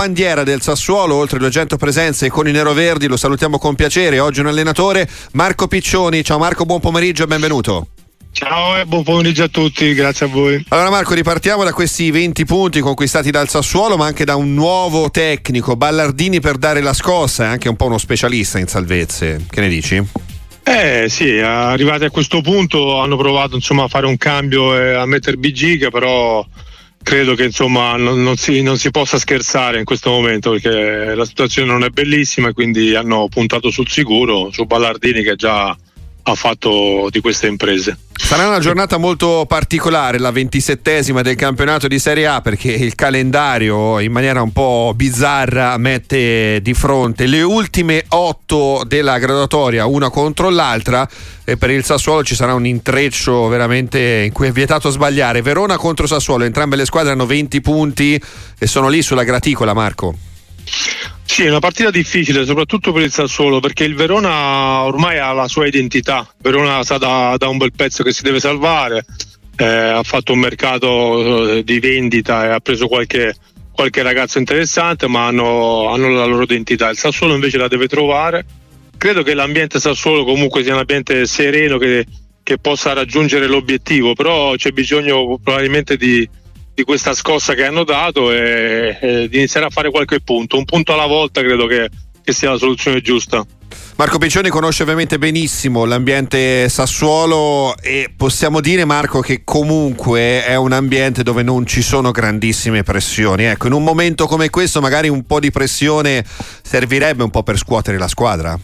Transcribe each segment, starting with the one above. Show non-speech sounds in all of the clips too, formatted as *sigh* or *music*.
bandiera del Sassuolo, oltre 200 presenze con i neroverdi, lo salutiamo con piacere. Oggi un allenatore, Marco Piccioni. Ciao Marco, buon pomeriggio e benvenuto. Ciao e buon pomeriggio a tutti, grazie a voi. Allora Marco, ripartiamo da questi 20 punti conquistati dal Sassuolo, ma anche da un nuovo tecnico, Ballardini per dare la scossa, è anche un po' uno specialista in salvezze. Che ne dici? Eh sì, arrivati a questo punto hanno provato insomma, a fare un cambio e a mettervi giga, però credo che insomma non, non, si, non, si, possa scherzare in questo momento perché la situazione non è bellissima quindi hanno puntato sul sicuro, su Ballardini che già ha fatto di queste imprese. Sarà una giornata molto particolare, la ventisettesima del campionato di Serie A, perché il calendario in maniera un po' bizzarra mette di fronte le ultime otto della graduatoria, una contro l'altra, e per il Sassuolo ci sarà un intreccio veramente in cui è vietato sbagliare. Verona contro Sassuolo, entrambe le squadre hanno 20 punti e sono lì sulla graticola, Marco. Sì, è una partita difficile, soprattutto per il Sassuolo, perché il Verona ormai ha la sua identità. Verona sa da, da un bel pezzo che si deve salvare, eh, ha fatto un mercato eh, di vendita e ha preso qualche, qualche ragazzo interessante, ma hanno, hanno, la loro identità. Il Sassuolo invece la deve trovare. Credo che l'ambiente Sassuolo comunque sia un ambiente sereno che, che possa raggiungere l'obiettivo, però c'è bisogno probabilmente di, di questa scossa che hanno dato e, e, di iniziare a fare qualche punto. Un punto alla volta credo che, che sia la soluzione giusta. Marco Piccioni conosce ovviamente benissimo l'ambiente Sassuolo e possiamo dire Marco che comunque è un ambiente dove non ci sono grandissime pressioni. Ecco, in un momento come questo magari un po' di pressione servirebbe un po' per scuotere la squadra.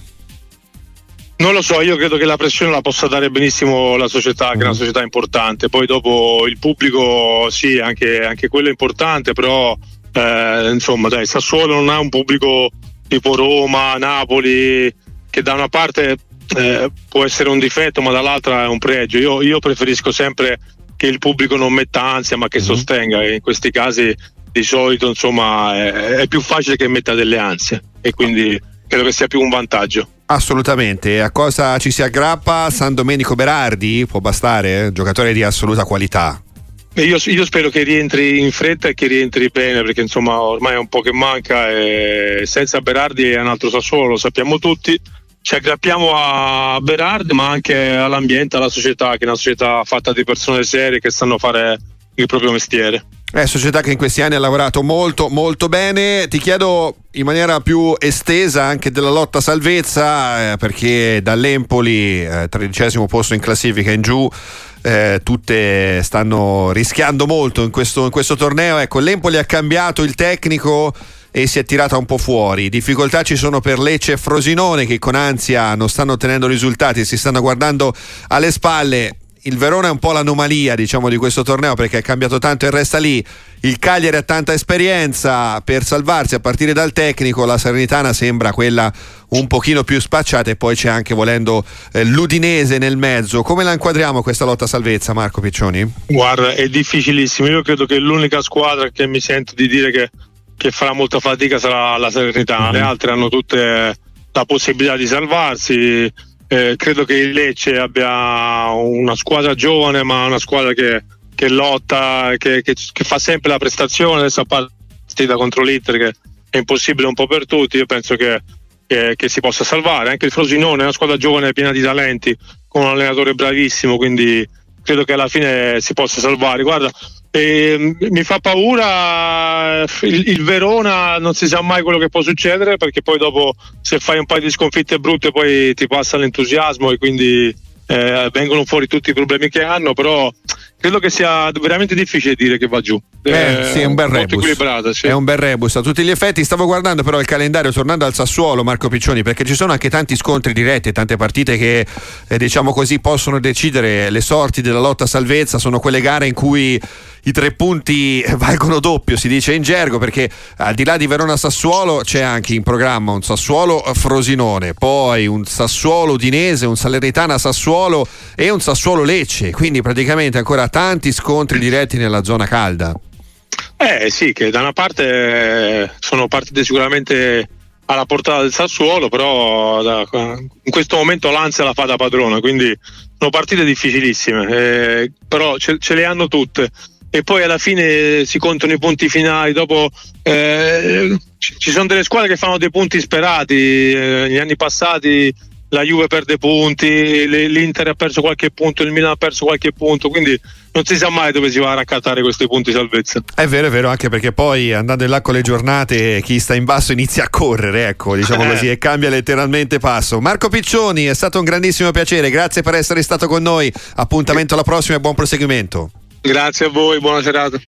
Non lo so, io credo che la pressione la possa dare benissimo la società, che è una mm. società importante. Poi dopo il pubblico, sì, anche, anche quello è importante, però eh, insomma, dai, Sassuolo non ha un pubblico tipo Roma, Napoli, che da una parte eh, può essere un difetto, ma dall'altra è un pregio. Io, io, preferisco sempre che il pubblico non metta ansia, ma che mm-hmm. sostenga. E in questi casi di solito, insomma, è, è più facile che metta delle ansie e quindi credo che sia più un vantaggio. Assolutamente, a cosa ci si aggrappa? San Domenico Berardi può bastare, giocatore di assoluta qualità. Io, io, spero che rientri in fretta e che rientri bene perché insomma ormai è un po' che manca e senza Berardi è un altro Sassuolo, lo sappiamo tutti. Ci aggrappiamo a Berardi ma anche all'ambiente, alla società, che è una società fatta di persone serie che sanno fare il proprio mestiere. È società che in questi anni ha lavorato molto molto bene. Ti chiedo in maniera più estesa anche della lotta salvezza, eh, perché dall'Empoli, eh, tredicesimo posto in classifica in giù, eh, tutte stanno rischiando molto in questo, in questo torneo. Ecco, l'Empoli ha cambiato il tecnico e si è tirata un po' fuori. Difficoltà ci sono per Lecce e Frosinone che con ansia non stanno ottenendo risultati, si stanno guardando alle spalle il Verona è un po' l'anomalia diciamo, di questo torneo perché è cambiato tanto e resta lì. Il Cagliari ha tanta esperienza per salvarsi a partire dal tecnico, la Serenitana sembra quella un pochino più spacciata e poi c'è anche volendo eh, l'Udinese nel mezzo. Come la inquadriamo questa lotta salvezza Marco Piccioni? Guarda, è difficilissimo. Io credo che l'unica squadra che mi sento di dire che, che farà molta fatica sarà la Serenitana. Mm-hmm. Le altre hanno tutte la possibilità di salvarsi eh, credo che il Lecce abbia una squadra giovane, ma una squadra che, che lotta, che, che, che, fa sempre la prestazione. Adesso a partita contro l'Inter, che è impossibile un po' per tutti. Io penso che, si possa salvare. Anche il Frosinone è una squadra giovane piena di talenti, con un allenatore bravissimo, quindi credo che alla fine si possa salvare. Guarda, e mi fa paura il, il, Verona, non si sa mai quello che può succedere perché poi dopo se fai un paio di sconfitte brutte poi ti passa l'entusiasmo e quindi eh, vengono fuori tutti i problemi che hanno, però credo che sia veramente difficile dire che va giù. Eh, eh, sì, è un bel rebus. Sì. È un bel rebus a tutti gli effetti. Stavo guardando però il calendario tornando al Sassuolo, Marco Piccioni, perché ci sono anche tanti scontri diretti, tante partite che eh, diciamo così possono decidere le sorti della lotta a salvezza. Sono quelle gare in cui i tre punti *laughs* valgono doppio, si dice in gergo, perché al di là di Verona-Sassuolo c'è anche in programma un Sassuolo-Frosinone, poi un Sassuolo-Udinese, un Salernitana-Sassuolo e un Sassuolo-Lecce, quindi praticamente ancora tanti scontri diretti nella zona calda. Eh sì, che da una parte sono partite sicuramente alla portata del Sassuolo, però da, in questo momento l'ansia la fa da padrona, quindi sono partite difficilissime, eh, però ce, ce, le hanno tutte. E poi alla fine si contano i punti finali. Dopo eh, ci sono delle squadre che fanno dei punti sperati. Eh, negli anni passati la Juve perde punti, l'Inter ha perso qualche punto, il Milan ha perso qualche punto, quindi non si sa mai dove si va a raccattare questi punti salvezza. È vero, è vero, anche perché poi andando in là con le giornate chi sta in basso inizia a correre, ecco, diciamo eh. così, e cambia letteralmente passo. Marco Piccioni, è stato un grandissimo piacere, grazie per essere stato con noi, appuntamento alla prossima e buon proseguimento. Grazie a voi, buona serata.